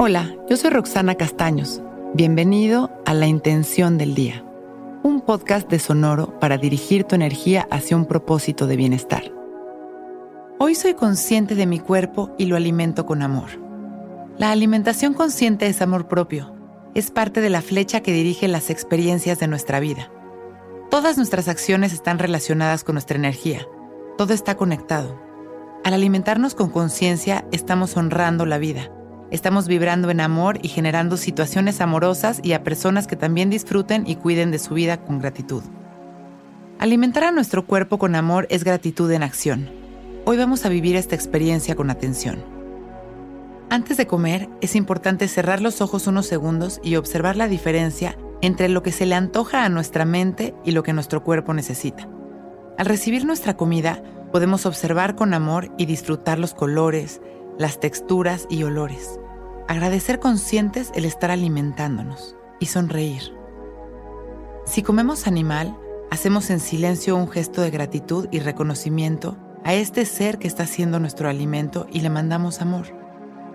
Hola, yo soy Roxana Castaños. Bienvenido a La Intención del Día, un podcast de Sonoro para dirigir tu energía hacia un propósito de bienestar. Hoy soy consciente de mi cuerpo y lo alimento con amor. La alimentación consciente es amor propio. Es parte de la flecha que dirige las experiencias de nuestra vida. Todas nuestras acciones están relacionadas con nuestra energía. Todo está conectado. Al alimentarnos con conciencia, estamos honrando la vida Estamos vibrando en amor y generando situaciones amorosas y a personas que también disfruten y cuiden de su vida con gratitud. Alimentar a nuestro cuerpo con amor es gratitud en acción. Hoy vamos a vivir esta experiencia con atención. Antes de comer, es importante cerrar los ojos unos segundos y observar la diferencia entre lo que se le antoja a nuestra mente y lo que nuestro cuerpo necesita. Al recibir nuestra comida, podemos observar con amor y disfrutar los colores, las texturas y olores. Agradecer conscientes el estar alimentándonos y sonreír. Si comemos animal, hacemos en silencio un gesto de gratitud y reconocimiento a este ser que está siendo nuestro alimento y le mandamos amor.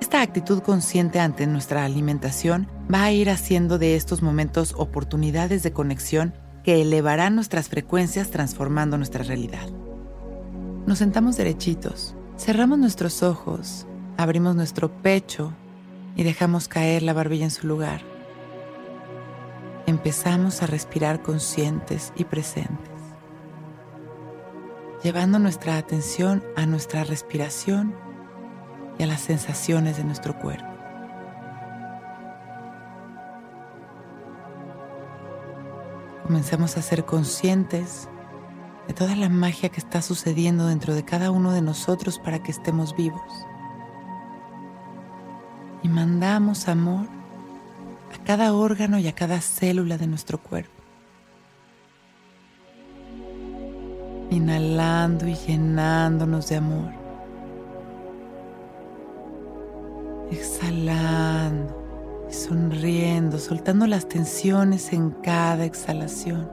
Esta actitud consciente ante nuestra alimentación va a ir haciendo de estos momentos oportunidades de conexión que elevarán nuestras frecuencias transformando nuestra realidad. Nos sentamos derechitos Cerramos nuestros ojos, abrimos nuestro pecho y dejamos caer la barbilla en su lugar. Empezamos a respirar conscientes y presentes, llevando nuestra atención a nuestra respiración y a las sensaciones de nuestro cuerpo. Comenzamos a ser conscientes de toda la magia que está sucediendo dentro de cada uno de nosotros para que estemos vivos. Y mandamos amor a cada órgano y a cada célula de nuestro cuerpo. Inhalando y llenándonos de amor. Exhalando y sonriendo, soltando las tensiones en cada exhalación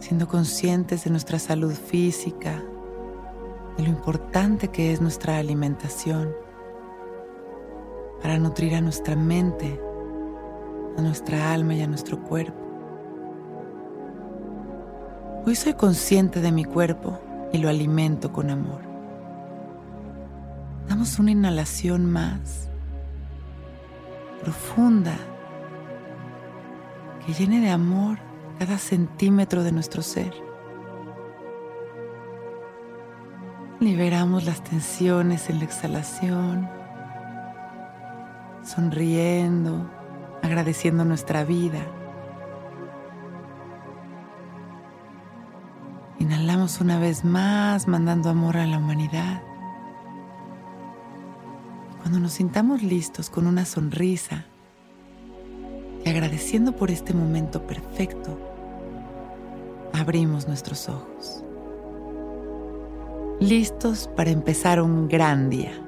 siendo conscientes de nuestra salud física, de lo importante que es nuestra alimentación para nutrir a nuestra mente, a nuestra alma y a nuestro cuerpo. Hoy soy consciente de mi cuerpo y lo alimento con amor. Damos una inhalación más profunda que llene de amor cada centímetro de nuestro ser. Liberamos las tensiones en la exhalación, sonriendo, agradeciendo nuestra vida. Inhalamos una vez más, mandando amor a la humanidad. Cuando nos sintamos listos con una sonrisa y agradeciendo por este momento perfecto, abrimos nuestros ojos, listos para empezar un gran día.